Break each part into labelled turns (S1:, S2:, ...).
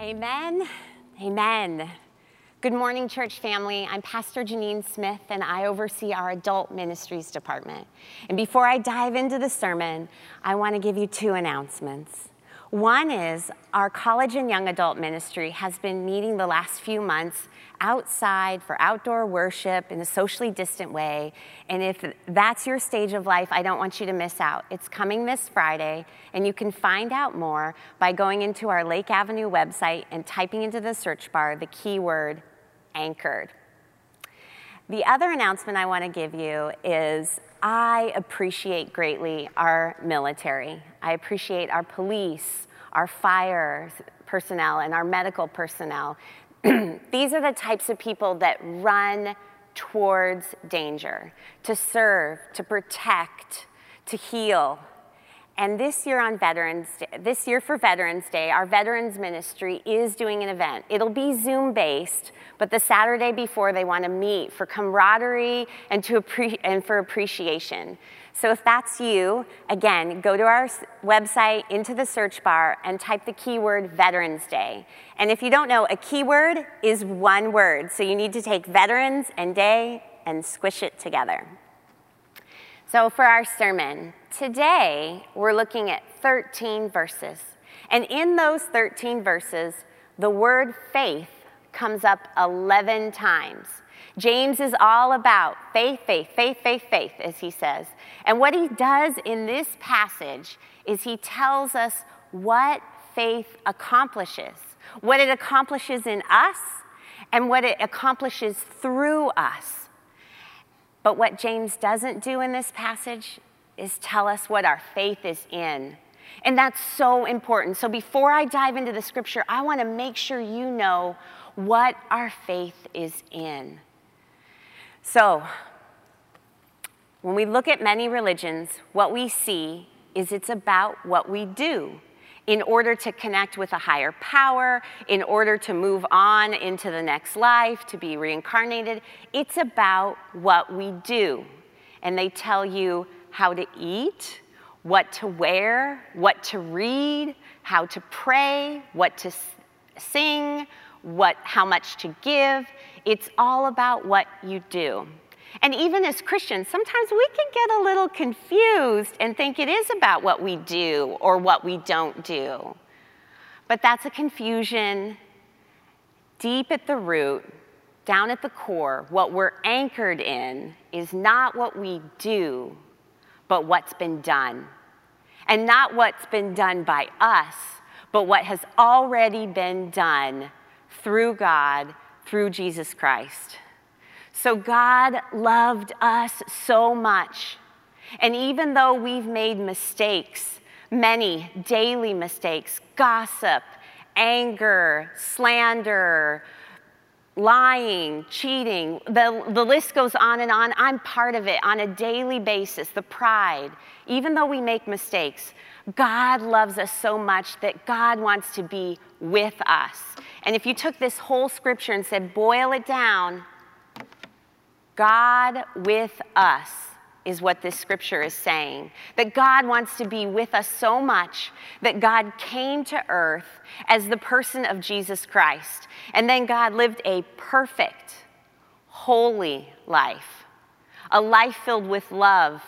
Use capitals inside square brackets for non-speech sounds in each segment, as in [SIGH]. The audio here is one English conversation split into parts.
S1: Amen. Amen. Good morning, church family. I'm Pastor Janine Smith, and I oversee our adult ministries department. And before I dive into the sermon, I want to give you two announcements. One is our college and young adult ministry has been meeting the last few months outside for outdoor worship in a socially distant way. And if that's your stage of life, I don't want you to miss out. It's coming this Friday, and you can find out more by going into our Lake Avenue website and typing into the search bar the keyword anchored. The other announcement I want to give you is I appreciate greatly our military. I appreciate our police, our fire personnel, and our medical personnel. [CLEARS THROAT] These are the types of people that run towards danger, to serve, to protect, to heal. And this year on Veterans Day, this year for Veterans Day, our Veterans Ministry is doing an event. It'll be Zoom based, but the Saturday before they want to meet for camaraderie and, to appre- and for appreciation. So if that's you, again, go to our website, into the search bar, and type the keyword Veterans Day. And if you don't know, a keyword is one word. So you need to take veterans and day and squish it together. So for our sermon, today we're looking at 13 verses. And in those 13 verses, the word faith comes up 11 times. James is all about faith, faith, faith, faith, faith, as he says. And what he does in this passage is he tells us what faith accomplishes, what it accomplishes in us, and what it accomplishes through us. But what James doesn't do in this passage is tell us what our faith is in. And that's so important. So before I dive into the scripture, I want to make sure you know what our faith is in. So, when we look at many religions, what we see is it's about what we do in order to connect with a higher power, in order to move on into the next life, to be reincarnated. It's about what we do. And they tell you how to eat, what to wear, what to read, how to pray, what to sing, what, how much to give. It's all about what you do. And even as Christians, sometimes we can get a little confused and think it is about what we do or what we don't do. But that's a confusion deep at the root, down at the core. What we're anchored in is not what we do, but what's been done. And not what's been done by us, but what has already been done through God, through Jesus Christ. So God loved us so much. And even though we've made mistakes, many daily mistakes, gossip, anger, slander, lying, cheating, the, the list goes on and on. I'm part of it on a daily basis, the pride. Even though we make mistakes, God loves us so much that God wants to be with us. And if you took this whole scripture and said, boil it down, God with us is what this scripture is saying. That God wants to be with us so much that God came to earth as the person of Jesus Christ. And then God lived a perfect, holy life, a life filled with love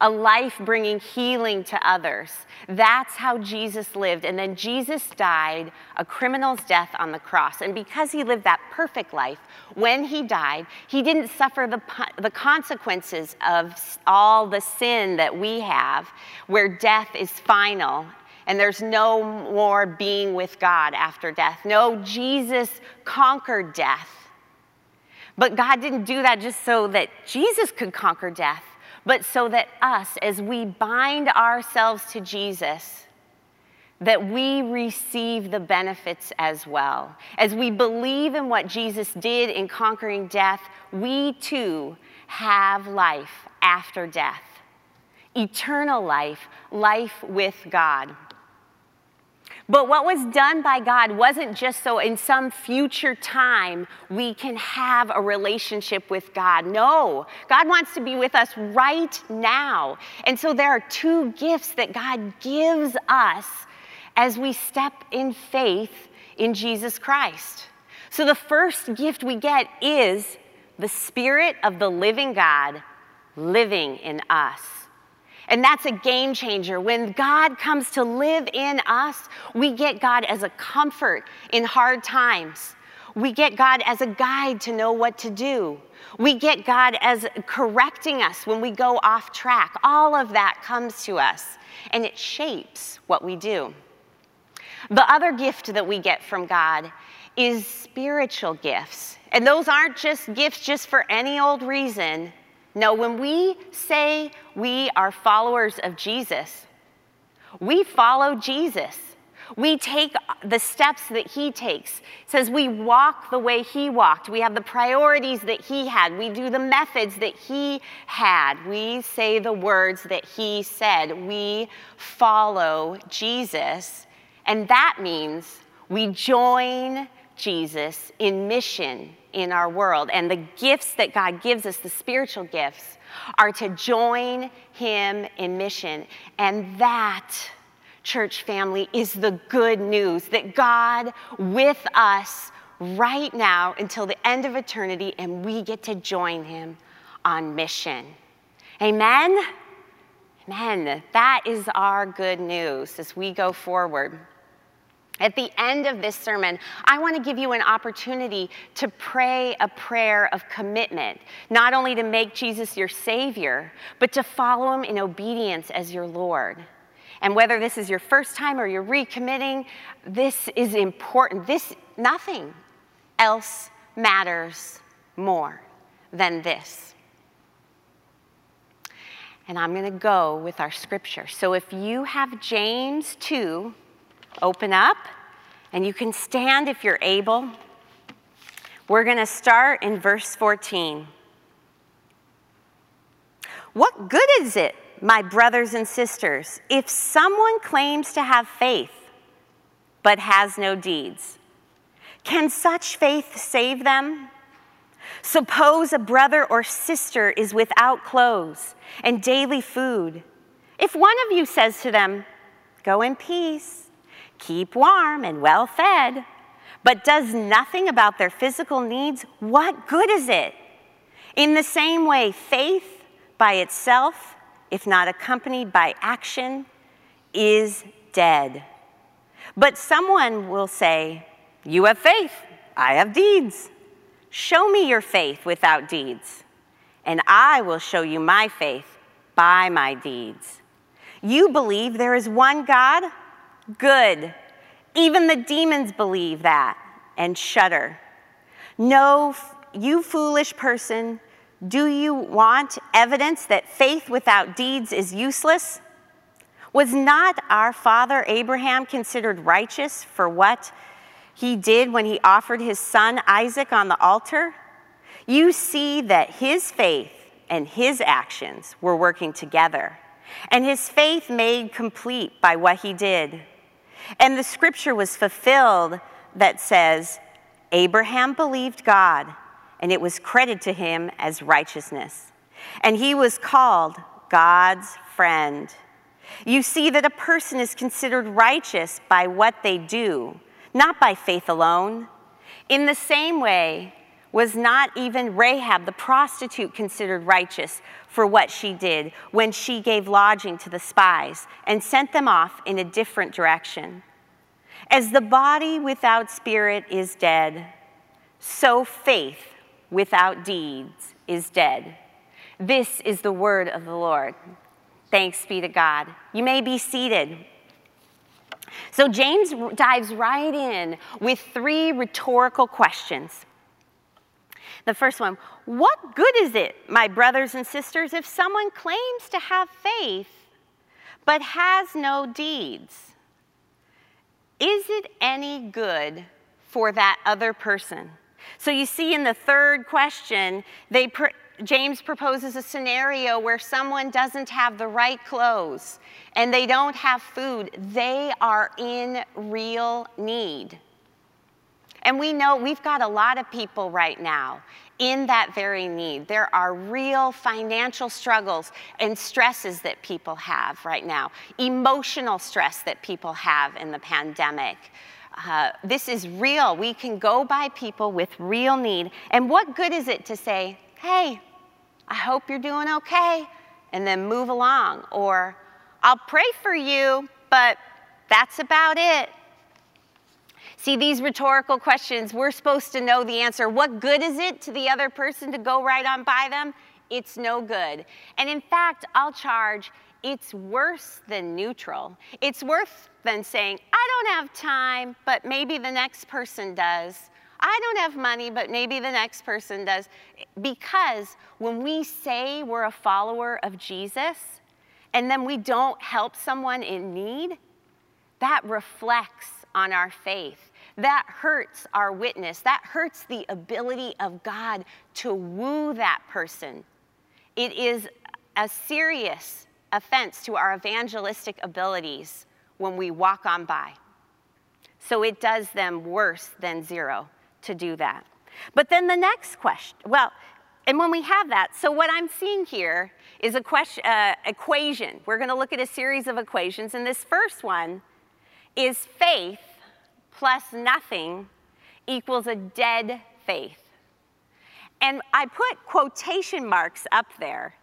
S1: a life bringing healing to others. That's how Jesus lived. And then Jesus died a criminal's death on the cross. And because he lived that perfect life, when he died, he didn't suffer the, the consequences of all the sin that we have, where death is final and there's no more being with God after death. No, Jesus conquered death. But God didn't do that just so that Jesus could conquer death but so that us, as we bind ourselves to Jesus, that we receive the benefits as well. As we believe in what Jesus did in conquering death, we too have life after death eternal life, life with God. But what was done by God wasn't just so in some future time we can have a relationship with God. No, God wants to be with us right now. And so there are two gifts that God gives us as we step in faith in Jesus Christ. So the first gift we get is the Spirit of the living God living in us. And that's a game changer. When God comes to live in us, we get God as a comfort in hard times. We get God as a guide to know what to do. We get God as correcting us when we go off track. All of that comes to us and it shapes what we do. The other gift that we get from God is spiritual gifts. And those aren't just gifts just for any old reason. No, when we say we are followers of Jesus, we follow Jesus. We take the steps that he takes. It says we walk the way he walked. We have the priorities that he had. We do the methods that he had. We say the words that he said. We follow Jesus. And that means we join Jesus in mission in our world. And the gifts that God gives us, the spiritual gifts, are to join Him in mission. And that, church family, is the good news that God with us right now until the end of eternity, and we get to join Him on mission. Amen? Amen. That is our good news as we go forward. At the end of this sermon, I want to give you an opportunity to pray a prayer of commitment, not only to make Jesus your Savior, but to follow Him in obedience as your Lord. And whether this is your first time or you're recommitting, this is important. This, nothing else matters more than this. And I'm going to go with our scripture. So if you have James 2, open up, and you can stand if you're able. We're going to start in verse 14. What good is it, my brothers and sisters, if someone claims to have faith but has no deeds? Can such faith save them? Suppose a brother or sister is without clothes and daily food. If one of you says to them, Go in peace, keep warm and well fed, but does nothing about their physical needs, what good is it? In the same way, faith by itself, if not accompanied by action, is dead. But someone will say, You have faith, I have deeds. Show me your faith without deeds, and I will show you my faith by my deeds. You believe there is one God? Good. Even the demons believe that and shudder. No, you foolish person, do you want evidence that faith without deeds is useless? Was not our father Abraham considered righteous for what he did when he offered his son Isaac on the altar? You see that his faith and his actions were working together, and his faith made complete by what he did. And the scripture was fulfilled that says, Abraham believed God, and it was credited to him as righteousness. And he was called God's friend. You see that a person is considered righteous by what they do, not by faith alone. In the same way, was not even Rahab the prostitute considered righteous for what she did when she gave lodging to the spies and sent them off in a different direction. As the body without spirit is dead, so faith without deeds is dead. This is the word of the Lord. Thanks be to God. You may be seated. So, James dives right in with three rhetorical questions. The first one What good is it, my brothers and sisters, if someone claims to have faith but has no deeds? Is it any good for that other person? So you see in the third question, they pr- James proposes a scenario where someone doesn't have the right clothes and they don't have food. They are in real need. And we know we've got a lot of people right now in that very need. There are real financial struggles and stresses that people have right now, emotional stress that people have in the pandemic. uh, this is real. We can go by people with real need. And what good is it to say, hey, I hope you're doing okay, and then move along? Or, I'll pray for you, but that's about it. See, these rhetorical questions, we're supposed to know the answer. What good is it to the other person to go right on by them? It's no good. And in fact, I'll charge it's worse than neutral. It's worse than saying, I don't have time, but maybe the next person does. I don't have money, but maybe the next person does. Because when we say we're a follower of Jesus and then we don't help someone in need, that reflects on our faith. That hurts our witness. That hurts the ability of God to woo that person. It is a serious offense to our evangelistic abilities when we walk on by. So it does them worse than zero to do that. But then the next question, well, and when we have that, so what I'm seeing here is a question, uh, equation. We're going to look at a series of equations, and this first one is faith plus nothing equals a dead faith. And I put quotation marks up there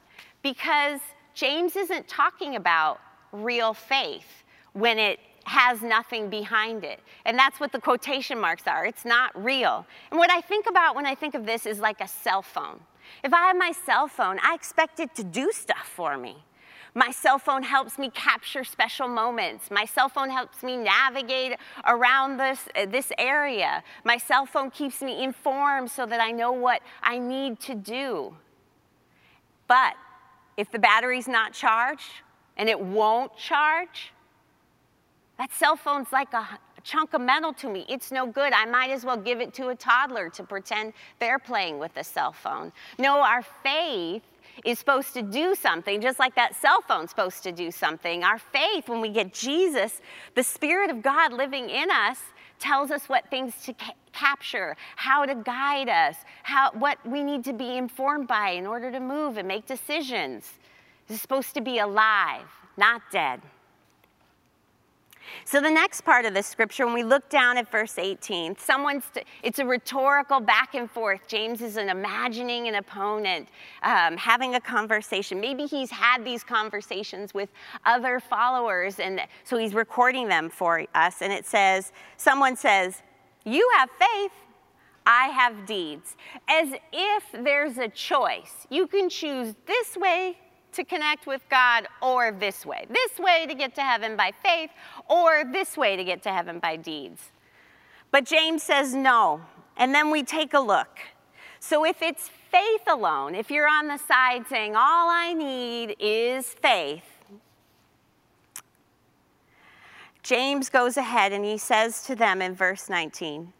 S1: because James isn't talking about real faith when it has nothing behind it. And that's what the quotation marks are. It's not real. And what I think about when I think of this is like a cell phone. If I have my cell phone, I expect it to do stuff for me. My cell phone helps me capture special moments. My cell phone helps me navigate around this, uh, this area. My cell phone keeps me informed so that I know what I need to do. But if the battery's not charged and it won't charge, that cell phone's like a, a, chunk of metal to me. It's no good. I might as well give it to a toddler to pretend they're playing with a cell phone. No, our faith is supposed to do something, just like that cell phone's supposed to do something. Our faith, when we get Jesus, the Spirit of God living in us, tells us what things to ca- capture, how to guide us, how, what we need to be informed by in order to move and make decisions. It's supposed to be alive, not dead. So, the next part of the scripture, when we look down at verse 18, someone's, it's a rhetorical back and forth. James is an imagining an opponent, um, having a conversation. Maybe he's had these conversations with other followers, and so he's recording them for us. And it says, someone says, You have faith, I have deeds. As if there's a choice. You can choose this way to connect with God or this way. This way to get to heaven by faith or this way to get to heaven by deeds. But James says no. And then we take a look. So if it's faith alone, if you're on the side saying, all I need is faith, James goes ahead and he says to them in verse 19,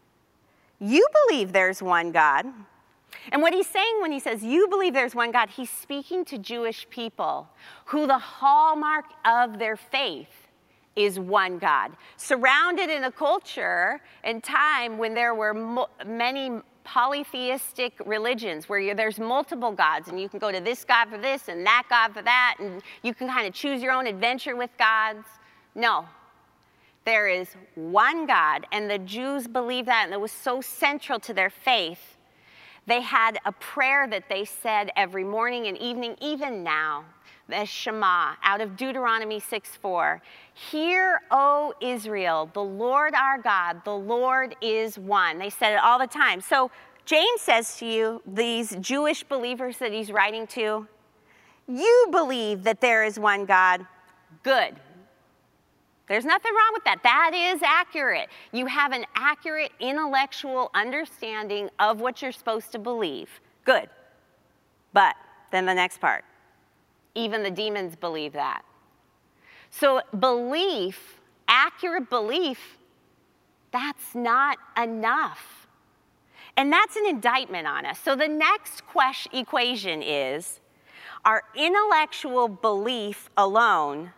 S1: You believe there's one God. And what he's saying when he says, You believe there's one God, he's speaking to Jewish people who the hallmark of their faith is one God. Surrounded in a culture and time when there were mo- many polytheistic religions where there's multiple gods and you can go to this God for this and that God for that and you can kind of choose your own adventure with gods. No. There is one God, and the Jews believed that, and it was so central to their faith they had a prayer that they said every morning and evening, even now, the Shema out of Deuteronomy 6 4. Hear, O Israel, the Lord our God, the Lord is one. They said it all the time. So James says to you, these Jewish believers that he's writing to, you believe that there is one God. Good. There's nothing wrong with that. That is accurate. You have an accurate intellectual understanding of what you're supposed to believe. Good. But then the next part even the demons believe that. So, belief, accurate belief, that's not enough. And that's an indictment on us. So, the next question, equation is our intellectual belief alone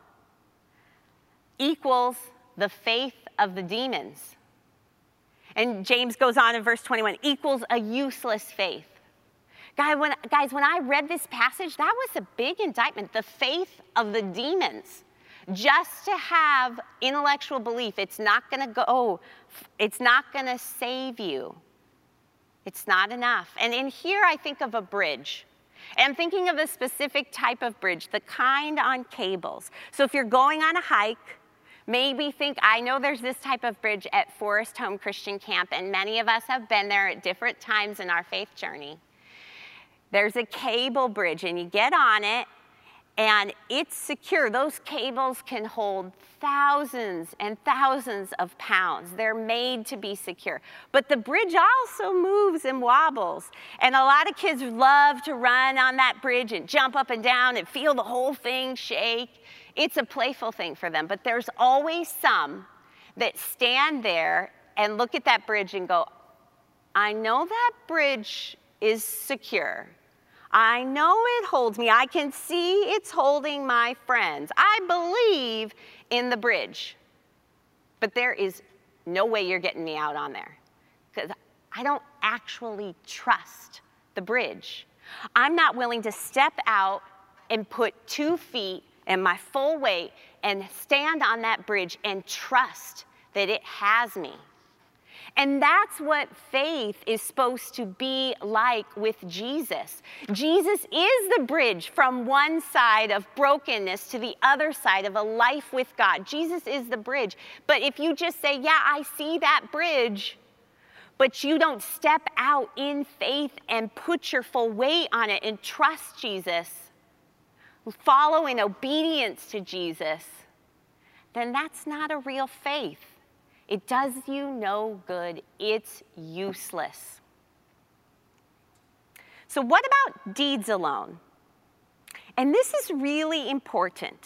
S1: equals the faith of the demons. And James goes on in verse 21 equals a useless faith. Guys when, guys, when I read this passage, that was a big indictment. The faith of the demons. Just to have intellectual belief, it's not going to go, oh, it's not going to save you. It's not enough. And in here, I think of a bridge. And I'm thinking of a specific type of bridge, the kind on cables. So if you're going on a hike, maybe think, I know there's this type of bridge at Forest Home Christian Camp, and many of us have been there at different times in our faith journey. There's a cable bridge, and you get on it, and it's secure. Those cables can hold thousands and thousands of pounds. They're made to be secure. But the bridge also moves and wobbles. And a lot of kids love to run on that bridge and jump up and down and feel the whole thing shake. It's a playful thing for them. But there's always some that stand there and look at that bridge and go, I know that bridge is secure. I know it holds me. I can see it's holding my friends. I believe in the bridge. But there is no way you're getting me out on there because I don't actually trust the bridge. I'm not willing to step out and put two feet and my full weight and stand on that bridge and trust that it has me. And that's what faith is supposed to be like with Jesus. Jesus is the bridge from one side of brokenness to the other side of a life with God. Jesus is the bridge. But if you just say, Yeah, I see that bridge, but you don't step out in faith and put your full weight on it and trust Jesus, follow in obedience to Jesus, then that's not a real faith. It does you no good, it's useless. So, what about deeds alone? And this is really important.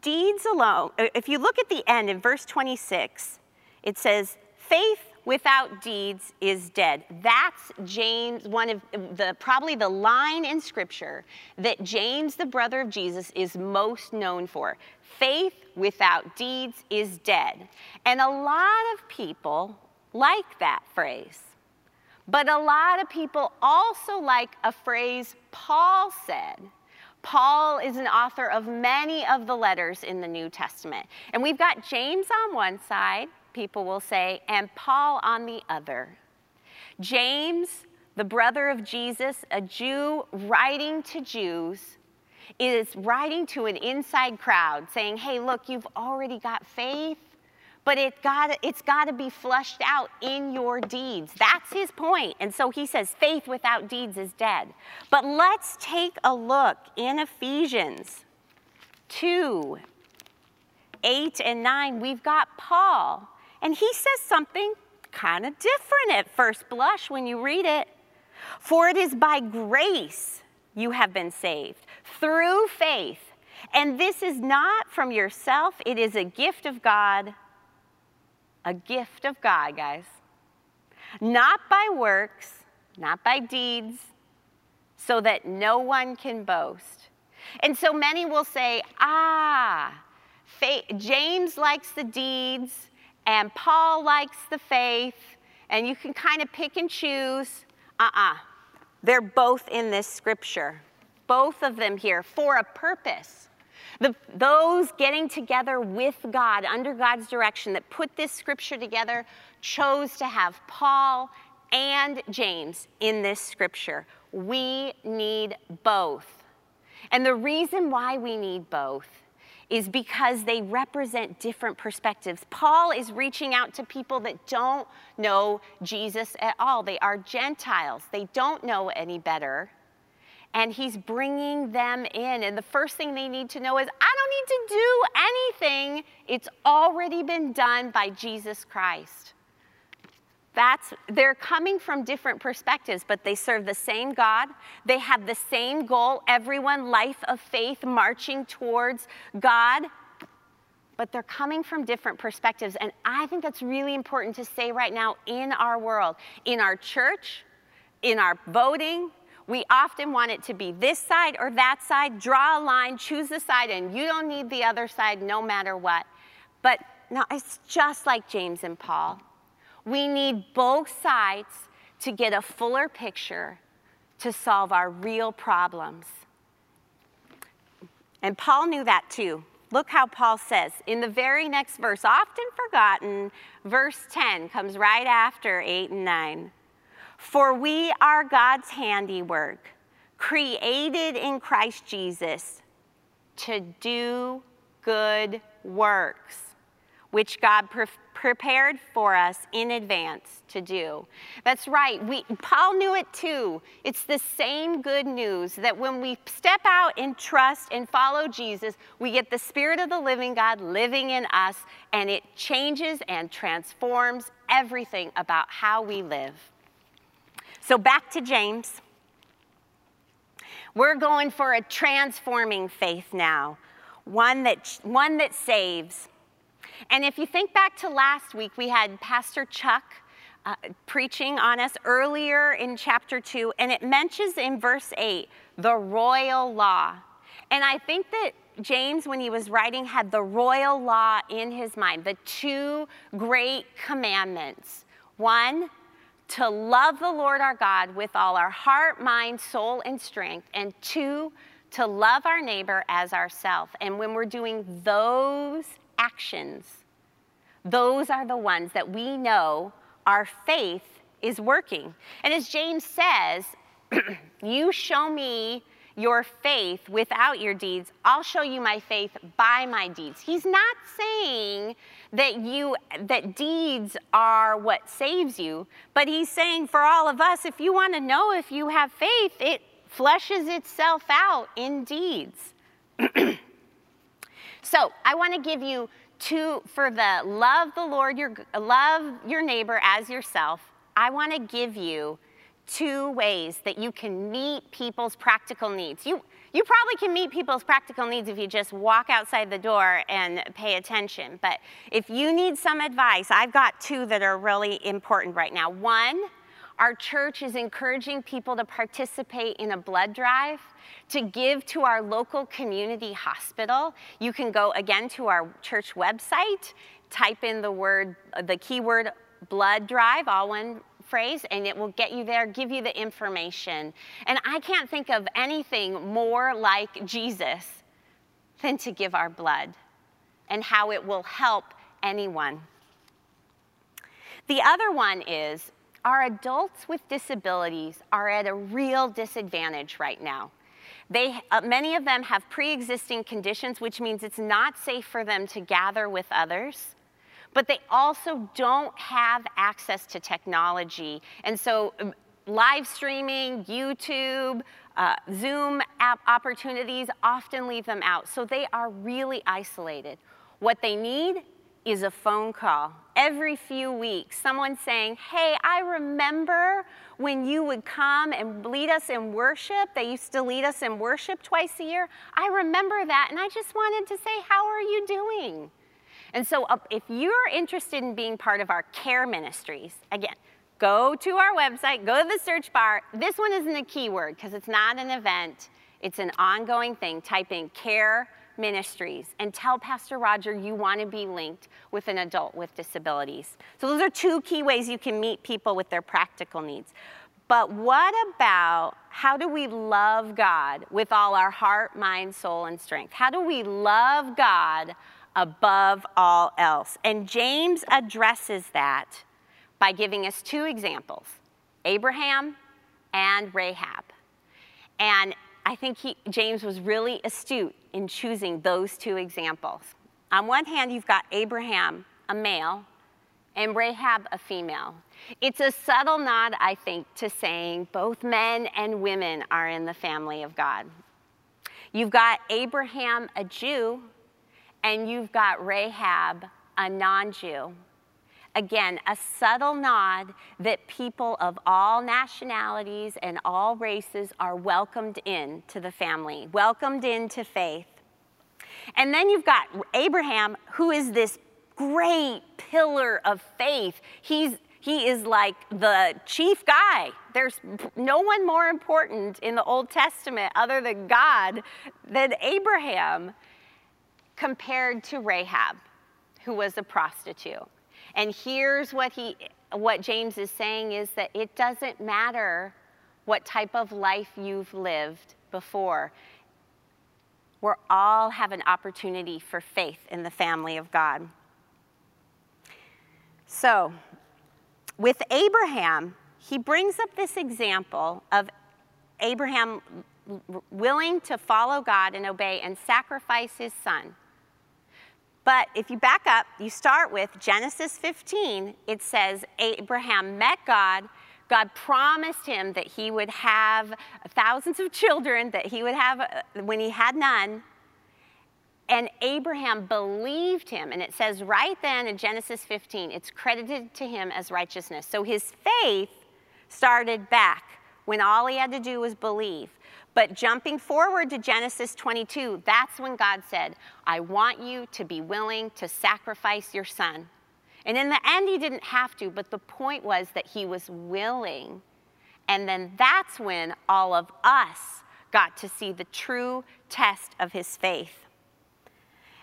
S1: Deeds alone, uh, if you look at the end in verse 26, it says, faith without deeds is dead. That's James, one of the probably the line in scripture that James, the brother of Jesus, is most known for. Faith without deeds is dead. And a lot of people like that phrase. But a lot of people also like a phrase Paul said. Paul is an author of many of the letters in the New Testament. And we've got James on one side, people will say, and Paul on the other. James, the brother of Jesus, a Jew writing to Jews, is writing to an inside crowd saying, hey, look, you've already got faith, but it got, it's got to be flushed out in your deeds. That's his point. And so he says, faith without deeds is dead. But let's take a look in Ephesians 2 8 and 9. We've got Paul, and he says something kind of different at first blush when you read it. For it is by grace you have been saved through faith. And this is not from yourself, it is a gift of God. A gift of God, guys. Not by works, not by deeds, so that no one can boast. And so many will say, ah, faith, James likes the deeds, and Paul likes the faith, and you can kind of pick and choose. Uh uh-uh. uh. They're both in this scripture both of them here for a purpose. The, those getting together with God, under God's direction, that put this scripture together, chose to have Paul and James in this scripture. We need both. And the reason why we need both is because they represent different perspectives. Paul is reaching out to people that don't know Jesus at all. They are Gentiles, they don't know any better and he's bringing them in. And the first thing they need to know is I don't need to do anything, it's already been done by Jesus Christ. That's, they're coming from different perspectives, but they serve the same God. They have the same goal. Everyone, life of faith, marching towards God. But they're coming from different perspectives. And I think that's really important to say right now in our world, in our church, in our voting, we often want it to be this side or that side, draw a line, choose the side, and you don't need the other side no matter what. But no, it's just like James and Paul. We need both sides to get a fuller picture to solve our real problems. And Paul knew that too. Look how Paul says in the very next verse, often forgotten, verse 10 comes right after 8 and 9. For we are God's handiwork, created in Christ Jesus to do good works, which God pre- prepared for us in advance to do. That's right. We, Paul knew it too. It's the same good news that when we step out and trust and follow Jesus, we get the Spirit of the living God living in us, and it changes and transforms everything about how we live. So back to James. We're going for a transforming faith now, one that, one that saves. And if you think back to last week, we had Pastor Chuck uh, preaching on us earlier in chapter 2, and it mentions in verse 8 the royal law. And I think that James, when he was writing, had the royal law in his mind, the two great commandments. One, to love the Lord our God with all our heart, mind, soul, and strength, and two, to love our neighbor as ourselves. And when we're doing those actions, those are the ones that we know our faith is working. And as James says, [CLEARS THROAT] you show me your faith without your deeds, I'll show you my faith by my deeds. He's not saying that you that deeds are what saves you, but he's saying for all of us, if you want to know if you have faith, it fleshes itself out in deeds. [CLEARS THROAT] so I want to give you two for the love the Lord your love your neighbor as yourself. I want to give you two ways that you can meet people's practical needs. You, you probably can meet people's practical needs if you just walk outside the door and pay attention. But if you need some advice, I've got two that are really important right now. One, our church is encouraging people to participate in a blood drive to give to our local community hospital. You can go again to our church website, type in the word, the keyword blood drive, all one phrase and it will get you there, give you the information. And I can't think of anything more like Jesus than to give our blood and how it will help anyone. The other one is our adults with disabilities are at a real disadvantage right now. They, uh, many of them have pre existing conditions, which means it's not safe for them to gather with others but they also don't have access to technology. And so, um, live streaming, YouTube, uh, Zoom app opportunities often leave them out. So, they are really isolated. What they need is a phone call every few weeks. Someone saying, Hey, I remember when you would come and lead us in worship. They used to lead us in worship twice a year. I remember that, and I just wanted to say, How are you doing? And so if you're interested in being part of our care ministries, again, go to our website, go to the search bar. This one isn't a keyword because it's not an event, it's an ongoing thing. Type in care ministries and tell Pastor Roger you want to be linked with an adult with disabilities. So, those are two key ways you can meet people with their practical needs. But what about how do we love God with all our heart, mind, soul, and strength? How do we love God above all else. And James addresses that by giving us two examples Abraham and Rahab. And I think he, James was really astute in choosing those two examples. On one hand, you've got Abraham, a male, and Rahab, a female. It's a subtle nod, I think, to saying both men and women are in the family of God. You've got Abraham, a Jew, and you've got Rahab, a non Jew. Again, a subtle nod that people of all nationalities and all races are welcomed in to the family, welcomed into faith. And then you've got Abraham, who is this great pillar of faith. He's he is like the chief guy. There's no one more important in the Old Testament other than God than Abraham compared to Rahab, who was a prostitute. And here's what he what James is saying is that it doesn't matter what type of life you've lived before. we all have an opportunity for faith in the family of God. So, with Abraham, he brings up this example of Abraham willing to follow God and obey and sacrifice his son. But if you back up, you start with Genesis 15, it says Abraham met God. God promised him that he would have thousands of children, that he would have uh, when he had none. And Abraham believed him. And it says right then in Genesis 15, it's credited to him as righteousness. So his faith started back when all he had to do was believe. But jumping forward to Genesis 22, that's when God said, I want you to be willing to sacrifice your son. And in the end, he didn't have to, but the point was that he was willing. And then that's when all of us got to see the true test of his faith.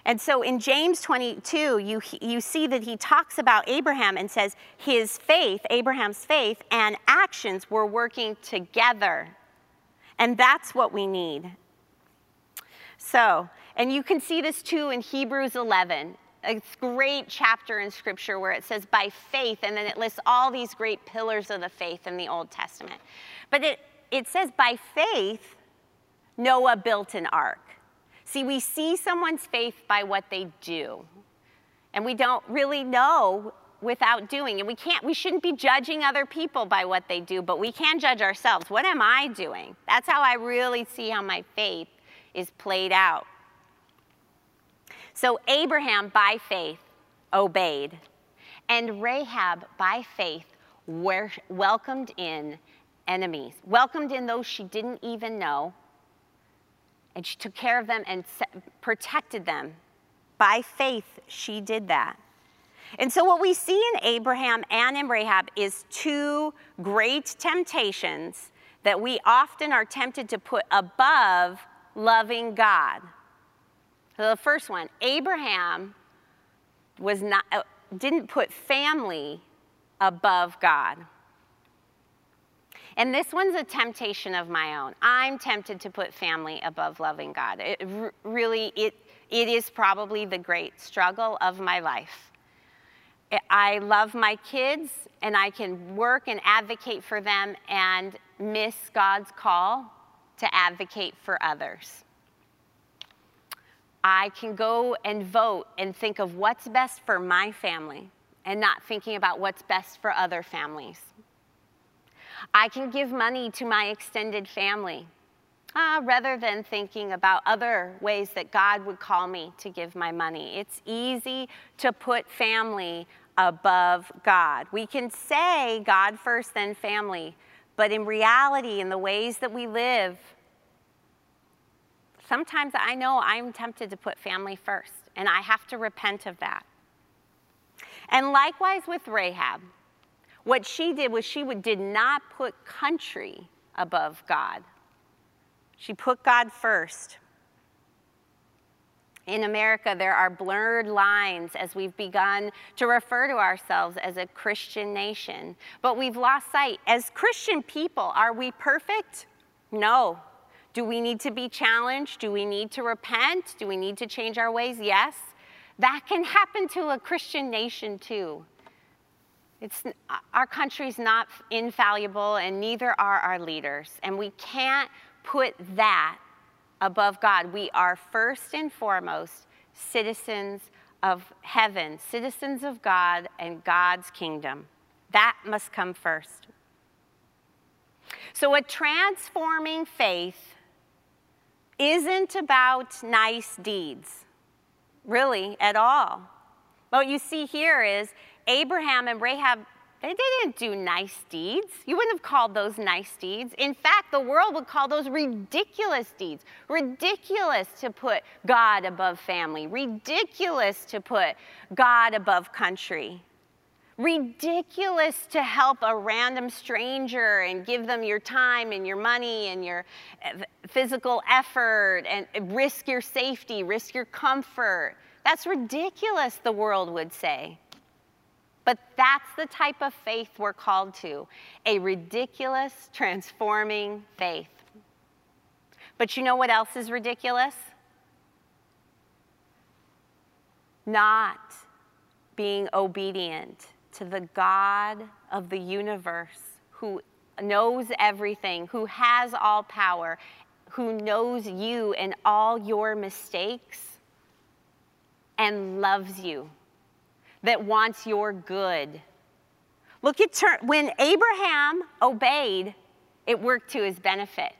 S1: And so in James 22, you, you see that he talks about Abraham and says his faith, Abraham's faith, and actions were working together. And that's what we need. So, and you can see this too in Hebrews 11. A great chapter in scripture where it says by faith, and then it lists all these great pillars of the faith in the Old Testament. But it, it says by faith, Noah built an ark. See, we see someone's faith by what they do. And we don't really know without doing. And we can't, we shouldn't be judging other people by what they do, but we can judge ourselves. What am I doing? That's how I really see how my faith is played out. So Abraham, by faith, obeyed, and Rahab, by faith, welcomed in enemies, welcomed in those she didn't even know, and she took care of them and protected them. By faith, she did that. And so, what we see in Abraham and in Rahab is two great temptations that we often are tempted to put above loving God. So, the first one Abraham was not, uh, didn't put family above God. And this one's a temptation of my own. I'm tempted to put family above loving God. It really, it, it is probably the great struggle of my life. I love my kids and I can work and advocate for them and miss God's call to advocate for others. I can go and vote and think of what's best for my family and not thinking about what's best for other families. I can give money to my extended family uh, rather than thinking about other ways that God would call me to give my money. It's easy to put family above God. We can say God first, then family, but in reality, in the ways that we live, sometimes I know I'm tempted to put family first, and I have to repent of that. And likewise with Rahab. What she did was she did not put country above God. She put God first. In America, there are blurred lines as we've begun to refer to ourselves as a Christian nation. But we've lost sight. As Christian people, are we perfect? No. Do we need to be challenged? Do we need to repent? Do we need to change our ways? Yes. That can happen to a Christian nation too. It's, uh, our country's not infallible, and neither are our leaders. And we can't put that above God. We are first and foremost citizens of heaven, citizens of God and God's kingdom. That must come first. So, a transforming faith isn't about nice deeds, really, at all. What you see here is Abraham and Rahab, they didn't do nice deeds. You wouldn't have called those nice deeds. In fact, the world would call those ridiculous deeds. Ridiculous to put God above family, ridiculous to put God above country. Ridiculous to help a random stranger and give them your time and your money and your eh, physical effort and risk your safety, risk your comfort. That's ridiculous, the world would say. But that's the type of faith we're called to a ridiculous, transforming faith. But you know what else is ridiculous? not being obedient to the God of the universe who knows everything, who has all power, who knows you and all your mistakes and loves you, that wants your good. Look at ter- when Abraham obeyed, it worked to his benefit.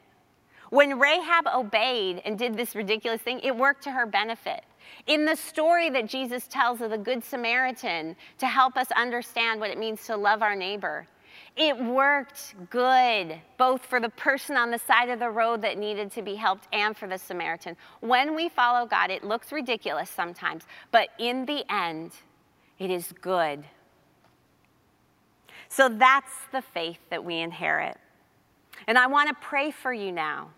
S1: When Rahab obeyed and did this ridiculous thing, it worked to her benefit. In the story that Jesus tells of the Good Samaritan to help us understand what it means to love our neighbor, it worked good, both for the person on the side of the road that needed to be helped and for the Samaritan. When we follow God, it looks ridiculous sometimes, but in the end, it is good. So that's the faith that we inherit. And I want to pray for you now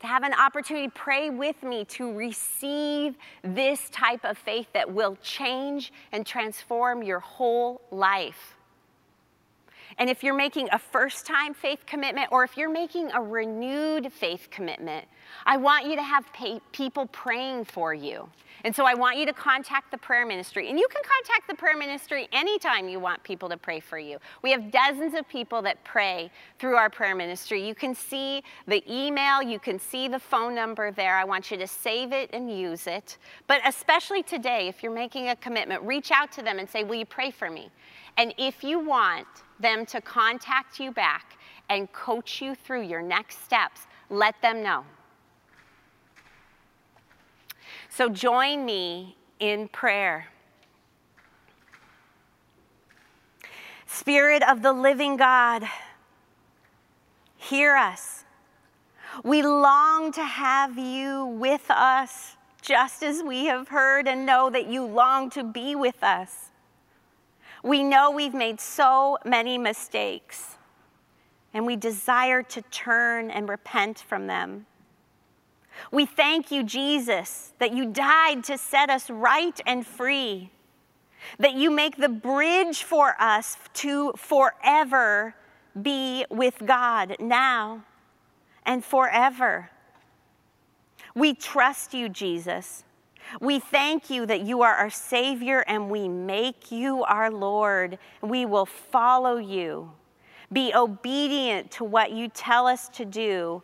S1: to have an opportunity, pray with me to receive this type of faith that will change and transform your whole life. And if you're making a first time faith commitment or if you're making a renewed faith commitment, I want you to have people praying for you. And so I want you to contact the prayer ministry. And you can contact the prayer ministry anytime you want people to pray for you. We have dozens of people that pray through our prayer ministry. You can see the email, you can see the phone number there. I want you to save it and use it. But especially today, if you're making a commitment, reach out to them and say, Will you pray for me? And if you want them to contact you back and coach you through your next steps, let them know. So join me in prayer. Spirit of the living God, hear us. We long to have you with us, just as we have heard and know that you long to be with us. We know we've made so many mistakes, and we desire to turn and repent from them. We thank you, Jesus, that you died to set us right and free, that you make the bridge for us to forever be with God now and forever. We trust you, Jesus. We thank you that you are our Savior and we make you our Lord. We will follow you. Be obedient to what you tell us to do.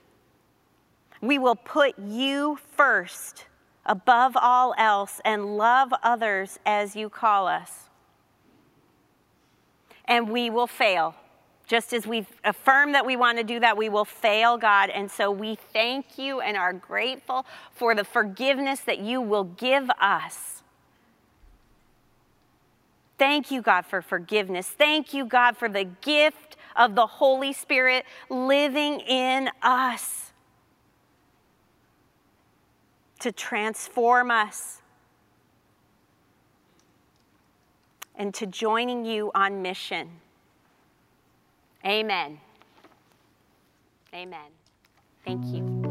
S1: We will put you first above all else and love others as you call us. And we will fail. Just as we affirm that we want to do that, we will fail, God. And so we thank you and are grateful for the forgiveness that you will give us. Thank you, God, for forgiveness. Thank you, God, for the gift of the Holy Spirit living in us to transform us and to joining you on mission. Amen. Amen. Thank you.